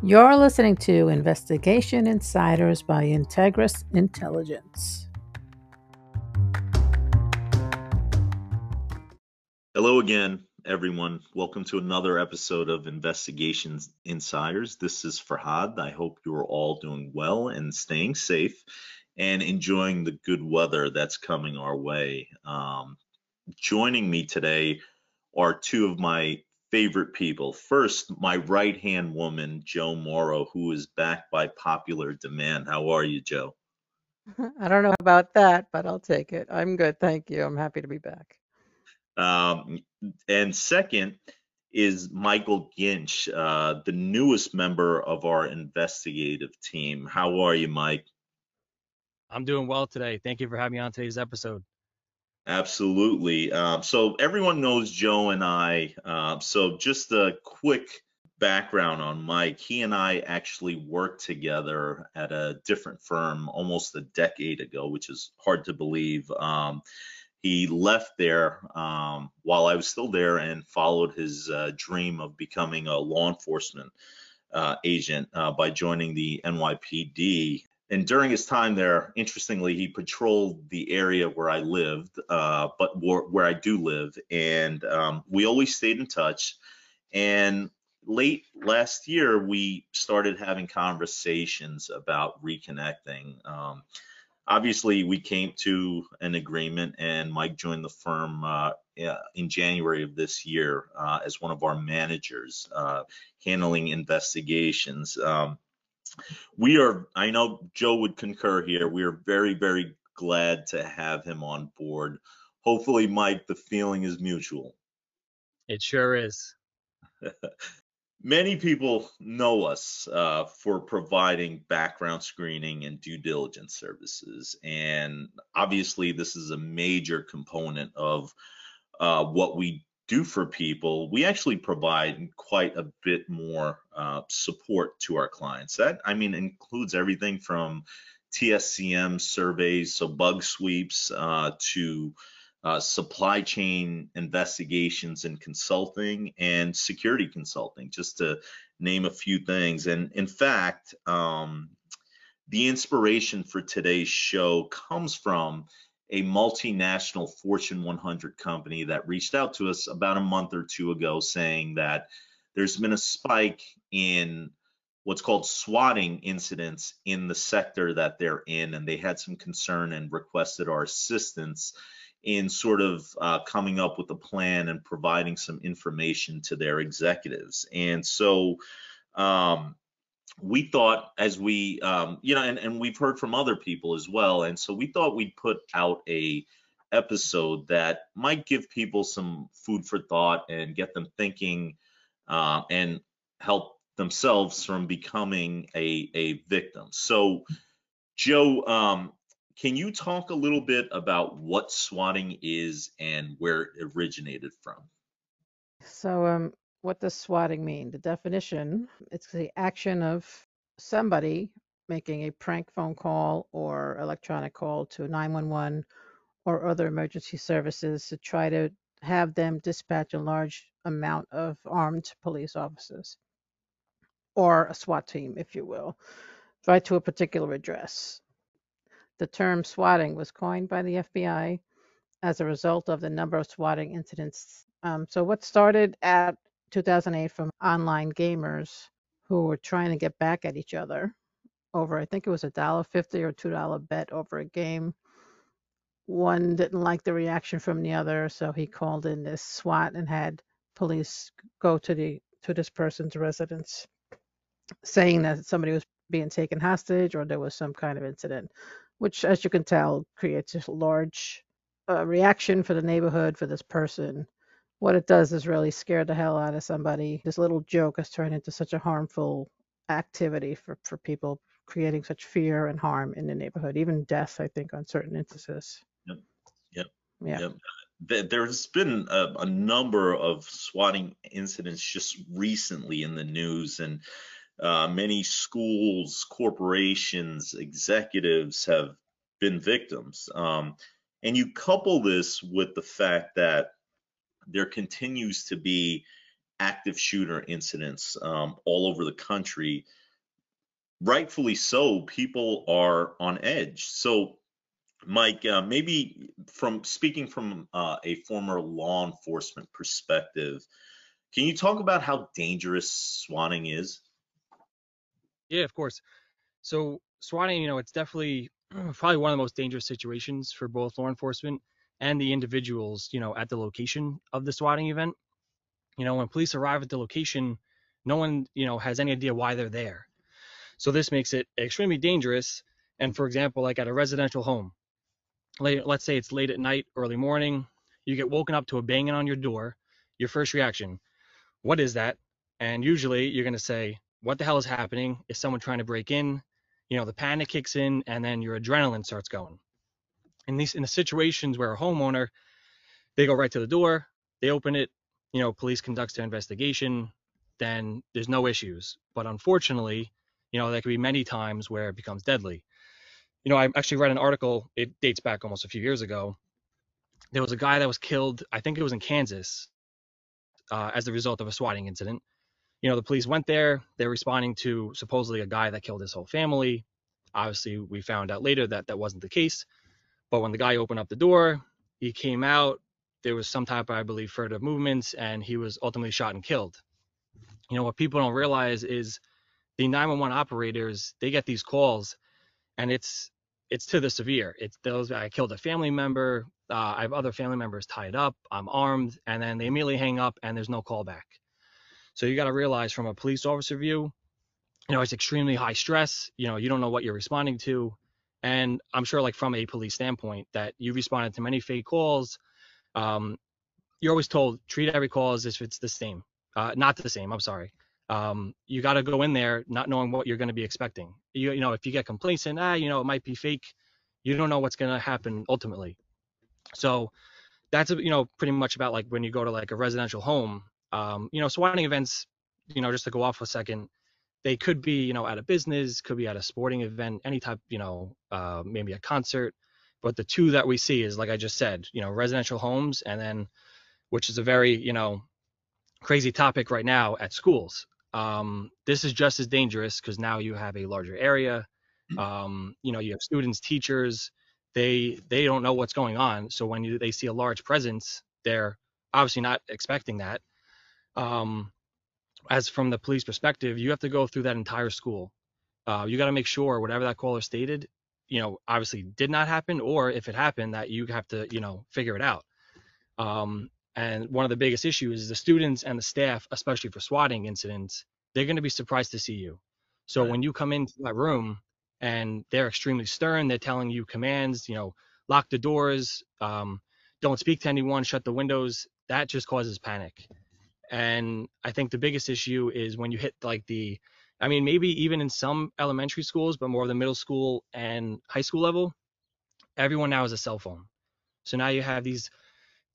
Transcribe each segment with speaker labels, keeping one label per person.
Speaker 1: You're listening to Investigation Insiders by Integras Intelligence.
Speaker 2: Hello again, everyone. Welcome to another episode of Investigations Insiders. This is Forhad. I hope you're all doing well and staying safe and enjoying the good weather that's coming our way. Um, joining me today are two of my favorite people. First, my right hand woman, Joe Mauro, who is back by popular demand. How are you, Joe?
Speaker 1: I don't know about that, but I'll take it. I'm good. Thank you. I'm happy to be back.
Speaker 2: Um, and second is Michael Ginch, uh, the newest member of our investigative team. How are you, Mike?
Speaker 3: I'm doing well today. Thank you for having me on today's episode.
Speaker 2: Absolutely. Um, so everyone knows Joe and I. Uh, so just a quick background on Mike. He and I actually worked together at a different firm almost a decade ago, which is hard to believe. Um, he left there um, while I was still there and followed his uh, dream of becoming a law enforcement uh, agent uh, by joining the NYPD and during his time there, interestingly, he patrolled the area where I lived, uh, but where, where, I do live, and um, we always stayed in touch. And late last year, we started having conversations about reconnecting. Um, obviously, we came to an agreement, and Mike joined the firm uh, in January of this year uh, as one of our managers, uh, handling investigations. Um, we are, I know Joe would concur here. We are very, very glad to have him on board. Hopefully, Mike, the feeling is mutual.
Speaker 3: It sure is.
Speaker 2: Many people know us uh, for providing background screening and due diligence services. And obviously, this is a major component of uh, what we do for people, we actually provide quite a bit more uh, support to our clients. That, I mean, includes everything from TSCM surveys, so bug sweeps, uh, to uh, supply chain investigations and consulting and security consulting, just to name a few things. And in fact, um, the inspiration for today's show comes from a multinational Fortune 100 company that reached out to us about a month or two ago saying that there's been a spike in what's called swatting incidents in the sector that they're in, and they had some concern and requested our assistance in sort of uh, coming up with a plan and providing some information to their executives. And so, um, we thought as we um, you know and, and we've heard from other people as well and so we thought we'd put out a episode that might give people some food for thought and get them thinking uh, and help themselves from becoming a, a victim. So joe um, can you talk a little bit about what swatting is and where it originated from?
Speaker 1: So um, what does swatting mean? The definition, it's the action of somebody making a prank phone call or electronic call to 911 or other emergency services to try to have them dispatch a large amount of armed police officers or a SWAT team, if you will, right to a particular address. The term swatting was coined by the FBI as a result of the number of swatting incidents. Um, so, what started at 2008 from online gamers who were trying to get back at each other over, I think it was a dollar fifty or two dollar bet over a game. One didn't like the reaction from the other, so he called in this SWAT and had police go to the to this person's residence, saying that somebody was being taken hostage or there was some kind of incident, which, as you can tell, creates a large uh, reaction for the neighborhood for this person what it does is really scare the hell out of somebody. This little joke has turned into such a harmful activity for, for people, creating such fear and harm in the neighborhood, even death, I think, on certain instances.
Speaker 2: Yep. Yep. Yeah. Yep. There's been a, a number of swatting incidents just recently in the news, and uh, many schools, corporations, executives have been victims. Um, and you couple this with the fact that there continues to be active shooter incidents um, all over the country, rightfully so, people are on edge. So, Mike, uh, maybe from speaking from uh, a former law enforcement perspective, can you talk about how dangerous swatting is?
Speaker 3: Yeah, of course. So swatting, you know, it's definitely probably one of the most dangerous situations for both law enforcement and the individuals, you know, at the location of the swatting event. You know, when police arrive at the location, no one, you know, has any idea why they're there. So this makes it extremely dangerous. And for example, like at a residential home, let's say it's late at night, early morning, you get woken up to a banging on your door. Your first reaction, what is that? And usually you're going to say, what the hell is happening? Is someone trying to break in? You know, the panic kicks in and then your adrenaline starts going. In these in the situations where a homeowner, they go right to the door, they open it, you know, police conducts their investigation, then there's no issues. But unfortunately, you know, there could be many times where it becomes deadly. You know, I actually read an article, it dates back almost a few years ago. There was a guy that was killed, I think it was in Kansas, uh, as a result of a swatting incident. You know, the police went there, they're responding to supposedly a guy that killed his whole family. Obviously, we found out later that that wasn't the case. But when the guy opened up the door, he came out, there was some type of, I believe, furtive movements, and he was ultimately shot and killed. You know, what people don't realize is the 911 operators, they get these calls and it's it's to the severe. It's those I killed a family member, uh, I have other family members tied up, I'm armed, and then they immediately hang up and there's no callback. So you got to realize from a police officer view, you know, it's extremely high stress. You know, you don't know what you're responding to. And I'm sure, like from a police standpoint, that you responded to many fake calls. Um, you're always told treat every call as if it's the same, uh, not the same. I'm sorry. Um, you got to go in there not knowing what you're going to be expecting. You, you know, if you get complacent, ah, you know, it might be fake. You don't know what's going to happen ultimately. So that's you know pretty much about like when you go to like a residential home. Um, you know, swatting events. You know, just to go off a second, they could be you know at a business, could be at a sporting event, any type. You know, uh, maybe a concert. But the two that we see is like I just said, you know, residential homes, and then which is a very you know crazy topic right now at schools. Um, this is just as dangerous because now you have a larger area. Um, you know, you have students, teachers, they they don't know what's going on. So when you, they see a large presence, they're obviously not expecting that. Um, as from the police perspective, you have to go through that entire school. Uh, you got to make sure whatever that caller stated, you know, obviously did not happen, or if it happened, that you have to, you know, figure it out. Um, and one of the biggest issues is the students and the staff, especially for swatting incidents, they're going to be surprised to see you. So right. when you come into that room, and they're extremely stern. They're telling you commands, you know, lock the doors, um, don't speak to anyone, shut the windows. That just causes panic. And I think the biggest issue is when you hit like the, I mean, maybe even in some elementary schools, but more of the middle school and high school level, everyone now has a cell phone. So now you have these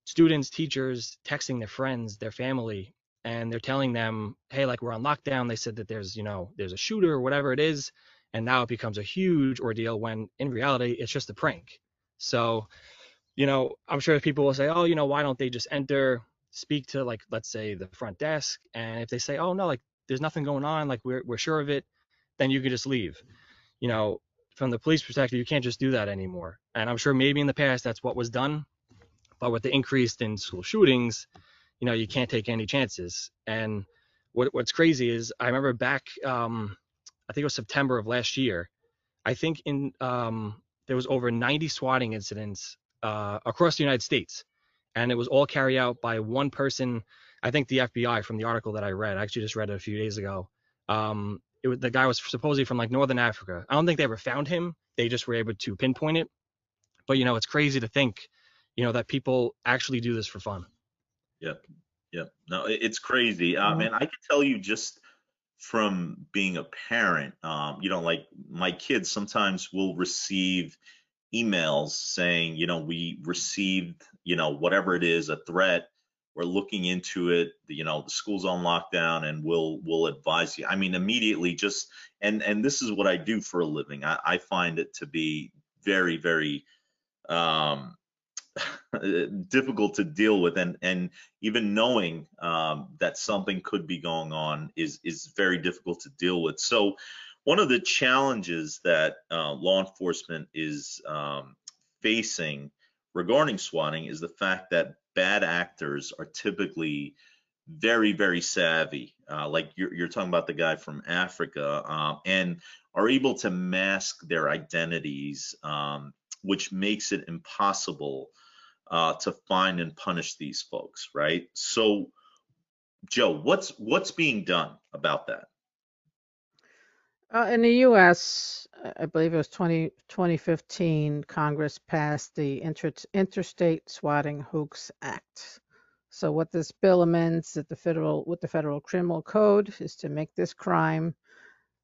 Speaker 3: students, teachers texting their friends, their family, and they're telling them, hey, like we're on lockdown. They said that there's, you know, there's a shooter or whatever it is and now it becomes a huge ordeal when in reality it's just a prank so you know i'm sure people will say oh you know why don't they just enter speak to like let's say the front desk and if they say oh no like there's nothing going on like we're, we're sure of it then you could just leave. You know from the police perspective you can't just do that anymore. And i'm sure maybe in the past that's what was done but with the increase in school shootings you know you can't take any chances. And what, what's crazy is i remember back um, I think it was September of last year. I think in um, there was over 90 swatting incidents uh, across the United States, and it was all carried out by one person. I think the FBI from the article that I read. I actually just read it a few days ago. Um, it the guy was supposedly from like Northern Africa. I don't think they ever found him. They just were able to pinpoint it. But you know, it's crazy to think, you know, that people actually do this for fun.
Speaker 2: Yep. Yep. No, it's crazy. I mean, I can tell you just from being a parent. Um, you know, like my kids sometimes will receive emails saying, you know, we received, you know, whatever it is, a threat. We're looking into it. You know, the school's on lockdown, and we'll we'll advise you. I mean, immediately, just and and this is what I do for a living. I, I find it to be very very um, difficult to deal with, and and even knowing um, that something could be going on is is very difficult to deal with. So, one of the challenges that uh, law enforcement is um, facing regarding swatting is the fact that bad actors are typically very very savvy uh, like you're, you're talking about the guy from africa um, and are able to mask their identities um, which makes it impossible uh, to find and punish these folks right? So joe what's what's being done about that
Speaker 1: Uh, in the U.S., I believe it was 20, 2015, Congress passed the Inter- Interstate Swatting Hoax Act. So what this bill amends at the federal with the federal criminal code is to make this crime,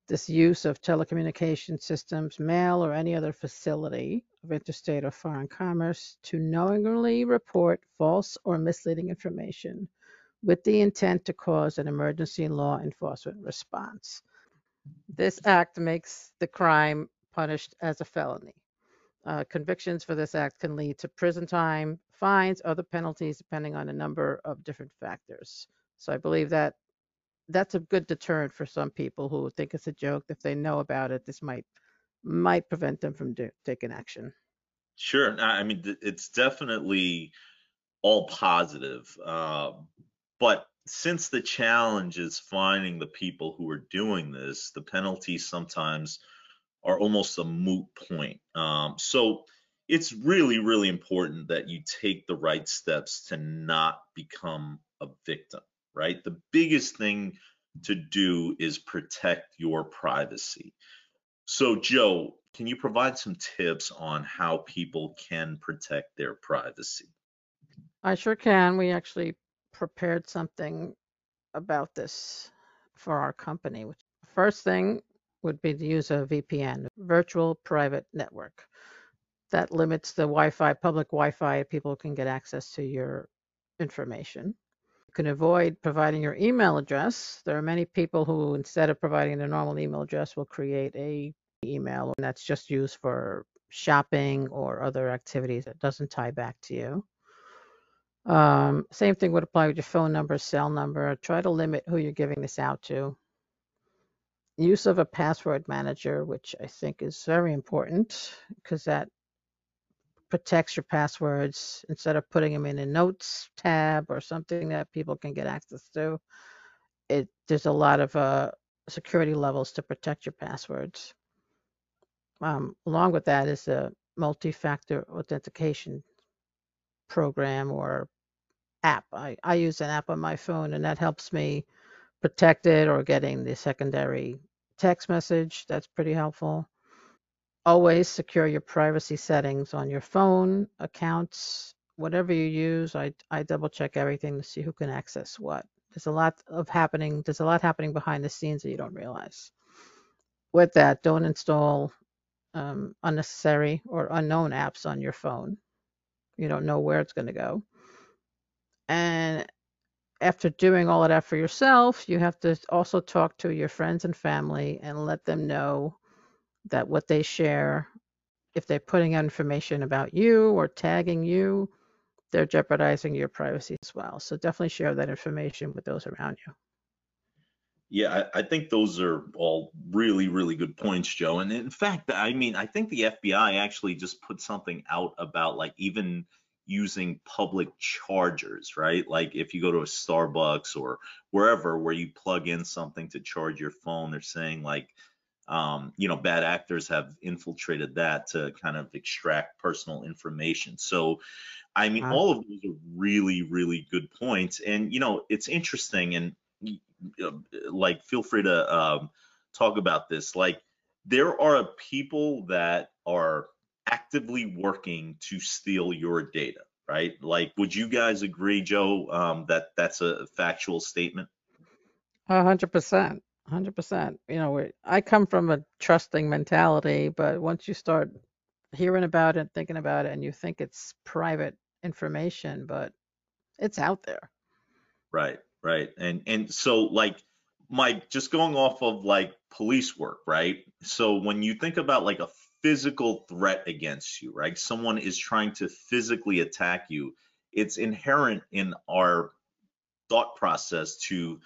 Speaker 1: this use of telecommunication systems, mail, or any other facility of interstate or foreign commerce to knowingly report false or misleading information with the intent to cause an emergency law enforcement response. This act makes the crime punished as a felony. Uh, convictions for this act can lead to prison time, fines, other penalties, depending on a number of different factors. So I believe that that's a good deterrent for some people who think it's a joke. If they know about it, this might might prevent them from do, taking action.
Speaker 2: sure i mean it's definitely all positive uh, but since the challenge is finding the people who are doing this, the penalties sometimes are almost a moot point. Um, so it's really, really important that you take the right steps to not become a victim, right? The biggest thing to do is protect your privacy. So, Joe, can you provide some tips on how people can protect their privacy?
Speaker 1: I sure can. We actually prepared something about this for our company. First thing would be to use a VPN, virtual private network. That limits the Wi-Fi, public Wi-Fi, people can get access to your information. You can avoid providing your email address. There are many people who, instead of providing their normal email address, will create a email and that's just used for shopping or other activities that doesn't tie back to you. Um, same thing would apply with your phone number, cell number. Try to limit who you're giving this out to. Use of a password manager, which I think is very important because that protects your passwords instead of putting them in a notes tab or something that people can get access to. It there's a lot of uh, security levels to protect your passwords. Um, along with that is a multi-factor authentication program or app. I, I use an app on my phone and that helps me protect it or getting the secondary text message. That's pretty helpful. Always secure your privacy settings on your phone, accounts, whatever you use. I, I double check everything to see who can access what. There's a lot of happening. There's a lot happening behind the scenes that you don't realize. With that, don't install um, unnecessary or unknown apps on your phone. You don't know where it's going to go. And after doing all of that for yourself, you have to also talk to your friends and family and let them know that what they share, if they're putting out information about you or tagging you, they're jeopardizing your privacy as well. So definitely share that information with those around you.
Speaker 2: Yeah, I, I think those are all really, really good points, Joe. And in fact, I mean, I think the FBI actually just put something out about like even using public chargers, right? Like if you go to a Starbucks or wherever where you plug in something to charge your phone, they're saying like, um, you know, bad actors have infiltrated that to kind of extract personal information. So, I mean,
Speaker 1: Wow.
Speaker 2: all of those are really, really good points. And, you know, it's interesting and uh, like, feel free to um, talk about this. Like, there are people that are actively working to steal your data, right? Like, would you guys agree, Joe, um, that that's a factual statement?
Speaker 1: A hundred percent, hundred percent. You know, we- I come from a trusting mentality, but once you start hearing about it, thinking about it, and you think it's private information, but it's out there.
Speaker 2: Right, right. And and so like Mike, just going off of like police work, right? So when you think about like a physical threat against you, right? Someone is trying to physically attack you. It's inherent in our thought process to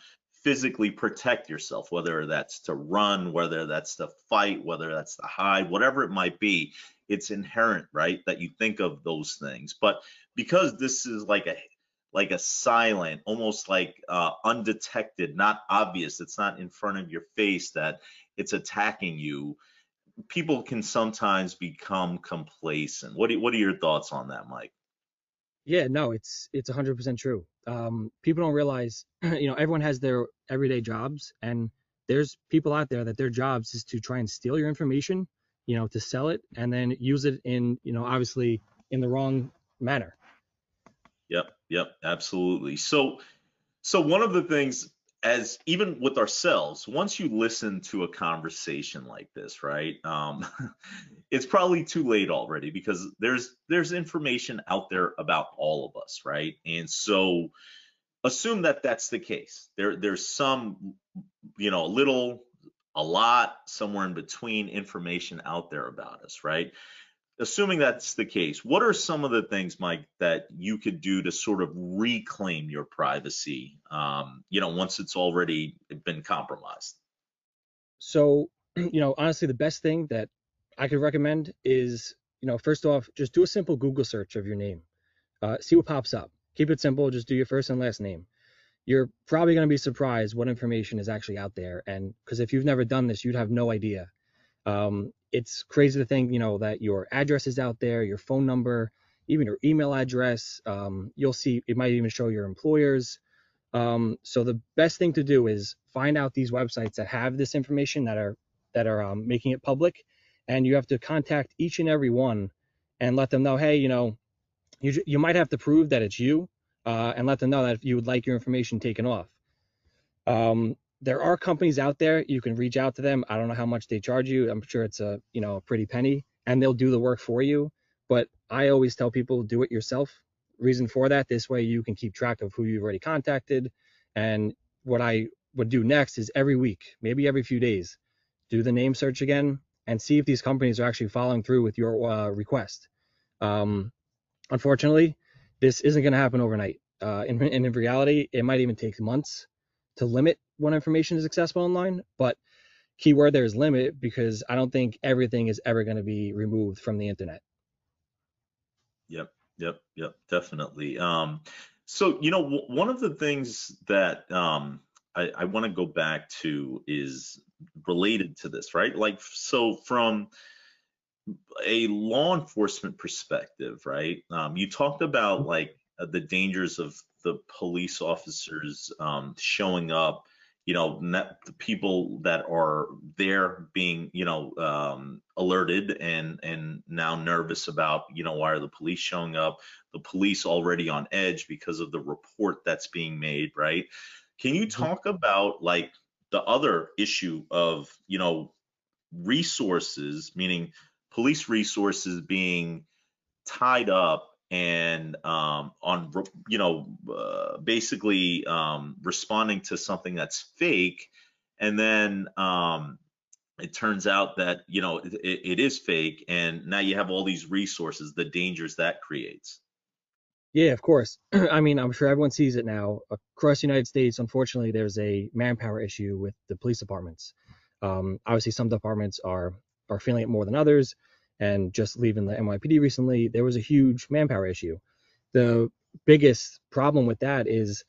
Speaker 2: physically protect yourself, whether that's to run, whether that's to fight, whether that's to hide, whatever it might be. It's inherent, right? That you think of those things. But because this is like a like a silent, almost like uh, undetected, not obvious, it's not in front of your face that it's attacking you. People can sometimes become complacent. What, do, what are your thoughts on that, Mike?
Speaker 3: Yeah, no, it's it's 100% true. Um, people don't realize, you know, everyone has their everyday jobs, and there's people out there that their jobs is to try and steal your information, you know, to sell it and then use it in, you know, obviously in the wrong manner.
Speaker 2: Yep, yep, absolutely. So, so one of the things, as even with ourselves, once you listen to a conversation like this, right? Um, it's probably too late already because there's there's information out there about all of us, right? And so, assume that that's the case. There there's some, you know, a little, a lot, somewhere in between information out there about us, right? Assuming that's the case, what are some of the things, Mike, that you could do to sort of reclaim your privacy? Um, you know, once it's already been compromised.
Speaker 3: So, you know, honestly, the best thing that I could recommend is, you know, first off, just do a simple Google search of your name. Uh, see what pops up. Keep it simple. Just do your first and last name. You're probably going to be surprised what information is actually out there. And because if you've never done this, you'd have no idea. Um, it's crazy to think, you know, that your address is out there, your phone number, even your email address. Um, you'll see it might even show your employers. Um, so the best thing to do is find out these websites that have this information that are that are um, making it public, and you have to contact each and every one and let them know, hey, you know, you you might have to prove that it's you, uh, and let them know that you would like your information taken off. Um, there are companies out there you can reach out to them. I don't know how much they charge you. I'm sure it's a you know a pretty penny and they'll do the work for you. But i always tell people do it yourself. Reason for that this way you can keep track of who you've already contacted. And what i would do next is every week maybe every few days do the name search again and see if these companies are actually following through with your uh, request. Um, unfortunately this isn't going to happen overnight. Uh, in, in reality it might even take months to limit what information is accessible online, but keyword there is limit because I don't think everything is ever going to be removed from the internet.
Speaker 2: Yep, yep, yep, definitely. Um, so you know, w- one of the things that um, I, I want to go back to is related to this, right? Like, so from a law enforcement perspective, right? Um, you talked about like uh, the dangers of the police officers um, showing up you know the people that are there being you know um, alerted and and now nervous about you know why are the police showing up the police already on edge because of the report that's being made right can you mm-hmm. talk about like the other issue of you know resources meaning police resources being tied up and um, on you know uh, basically um, responding to something that's fake. And then um, it turns out that you know it, it is fake and now you have all these resources the dangers that creates.
Speaker 3: Yeah of course. I mean i'm sure everyone sees it now. Across the united states unfortunately there's a manpower issue with the police departments. Um, obviously some departments are are feeling it more than others and just leaving the NYPD recently, there was a huge manpower issue. The biggest problem with that is,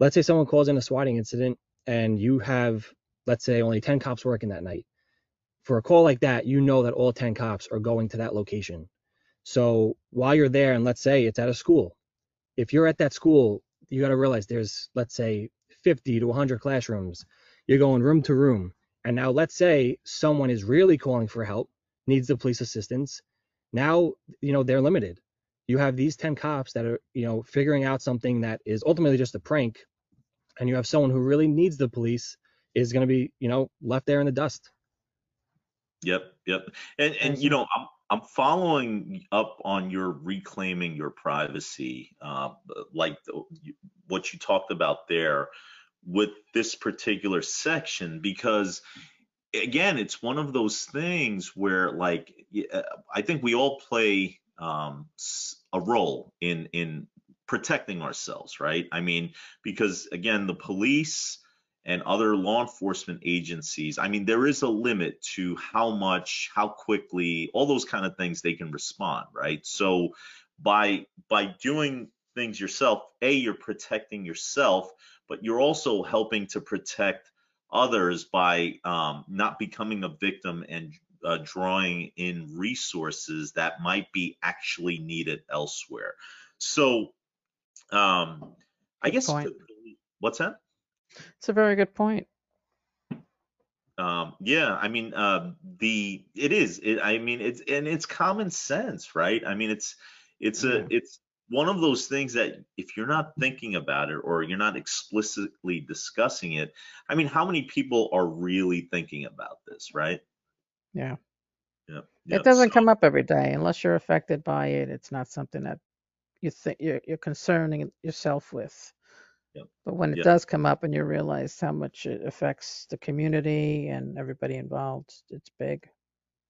Speaker 3: let's say someone calls in a swatting incident and you have, let's say, only 10 cops working that night. For a call like that, you know that all 10 cops are going to that location. So while you're there, and let's say it's at a school, if you're at that school, you got to realize there's, let's say, 50 to 100 classrooms. You're going room to room. And now let's say someone is really calling for help needs the police assistance. Now, you know, they're limited. You have these 10 cops that are, you know, figuring out something that is ultimately just a prank, and you have someone who really needs the police is going to be, you know, left there in the dust.
Speaker 2: Yep, yep. And and you know, I'm I'm following up on your reclaiming your privacy, uh, like the, what you talked about there with this particular section, because again, it's one of those things where, like, uh, I think we all play um, a role in in protecting ourselves, right? I mean, because again, the police and other law enforcement agencies, I mean, there is a limit to how much, how quickly, all those kind of things they can respond, right? So by by doing things yourself, a you're protecting yourself, but you're also helping to protect others by um, not becoming a victim and uh, drawing in resources that might be actually needed elsewhere. So, um, I guess
Speaker 1: point.
Speaker 2: what's that?
Speaker 1: It's a very good point.
Speaker 2: Um, yeah, I mean, uh, the it is. It, I mean, it's and it's common sense, right? I mean, it's it's a it's one of those things that if you're not thinking about it or you're not explicitly discussing it, I mean, how many people are really thinking about this, right?
Speaker 1: Yeah.
Speaker 2: Yeah.
Speaker 1: It doesn't
Speaker 2: So,
Speaker 1: come up every day unless you're affected by it. It's not something that you think you're, you're concerning yourself with.
Speaker 2: Yep.
Speaker 1: But when it
Speaker 2: Yep.
Speaker 1: does come up and you realize how much it affects the community and everybody involved, it's big.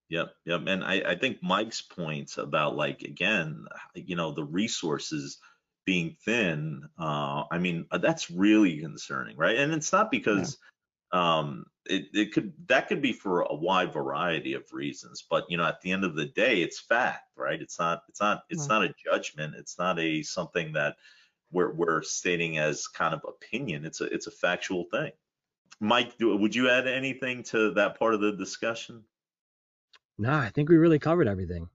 Speaker 2: Yep, yep. And I, I think Mike's points about like again, you know, the resources being thin, uh, I mean, uh, that's really concerning, right? And it's not
Speaker 1: Yeah.
Speaker 2: because um it, it could that could be for a wide variety of reasons, but you know, at the end of the day, it's fact, right? It's not it's not it's
Speaker 1: Right.
Speaker 2: not a judgment, it's not a something that we're we're stating as kind of opinion. It's a it's a factual thing. Mike, do, would you add anything to that part of the discussion?
Speaker 3: Nah, I think we really covered everything.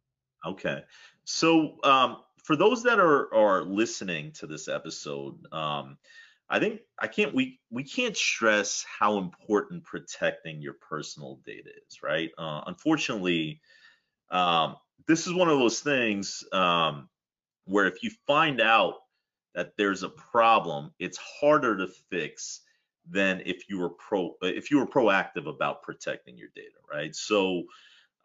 Speaker 2: Okay. So um, for those that are are listening to this episode, um, I think I can't we we can't stress how important protecting your personal data is, right? Uh, unfortunately, um, this is one of those things um, where if you find out that there's a problem, it's harder to fix than if you were pro if you were proactive about protecting your data, right? So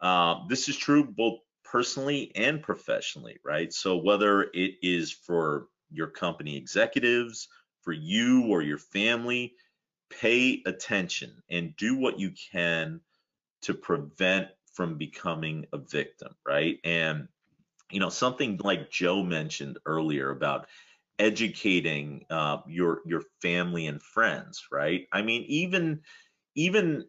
Speaker 2: um, this is true both personally and professionally, right? So whether it is for your company executives, for you or your family, pay attention and do what you can to prevent from becoming a victim, right? And you know, something like Joe mentioned earlier about educating uh, your your family and friends, right? I mean, even even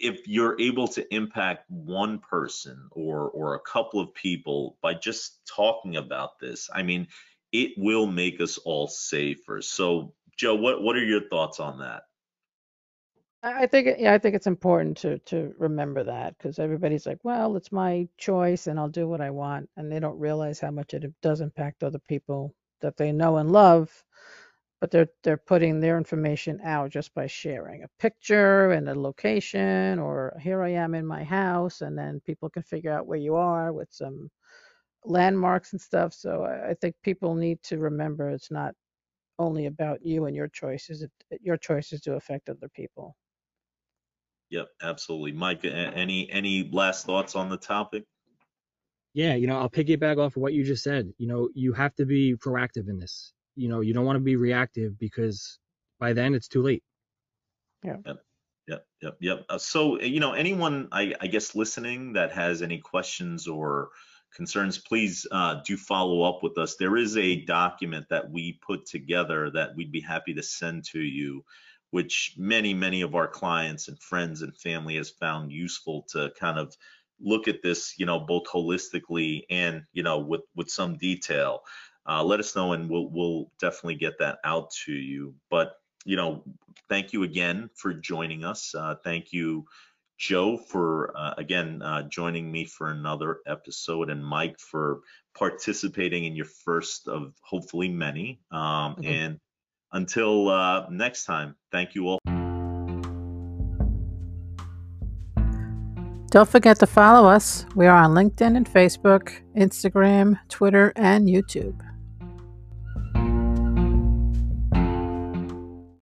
Speaker 2: if you're able to impact one person or or a couple of people by just talking about this, I mean, it will make us all safer. So, Joe, what what are your thoughts on that?
Speaker 1: I think yeah, I think it's important to to remember that because everybody's like, well, it's my choice and I'll do what I want, and they don't realize how much it does impact other people that they know and love, but they're they're putting their information out just by sharing a picture and a location or here I am in my house, and then people can figure out where you are with some landmarks and stuff. So I, I think people need to remember it's not only about you and your choices. It, your choices do affect other people.
Speaker 2: Yep, absolutely. Mike, any any last thoughts on the topic?
Speaker 3: Yeah, you know, I'll piggyback off of what you just said. You know, you have to be proactive in this. You know, you don't want to be reactive because by then it's too late.
Speaker 2: Yep, yep, yep. Uh, so, uh, you know, anyone, I, I guess, listening that has any questions or concerns, please uh, do follow up with us. There is a document that we put together that we'd be happy to send to you, which many, many of our clients and friends and family has found useful to kind of look at this, you know, both holistically and, you know, with with some detail. Uh, let us know, and we'll we'll definitely get that out to you. But you know, thank you again for joining us. Uh, thank you, Joe, for uh, again uh, joining me for another episode, and Mike for participating in your first of hopefully many. Um,
Speaker 1: Mhm.
Speaker 2: And until uh, next time, thank you all.
Speaker 1: Don't forget to follow us. We are on LinkedIn and Facebook, Instagram, Twitter, and YouTube.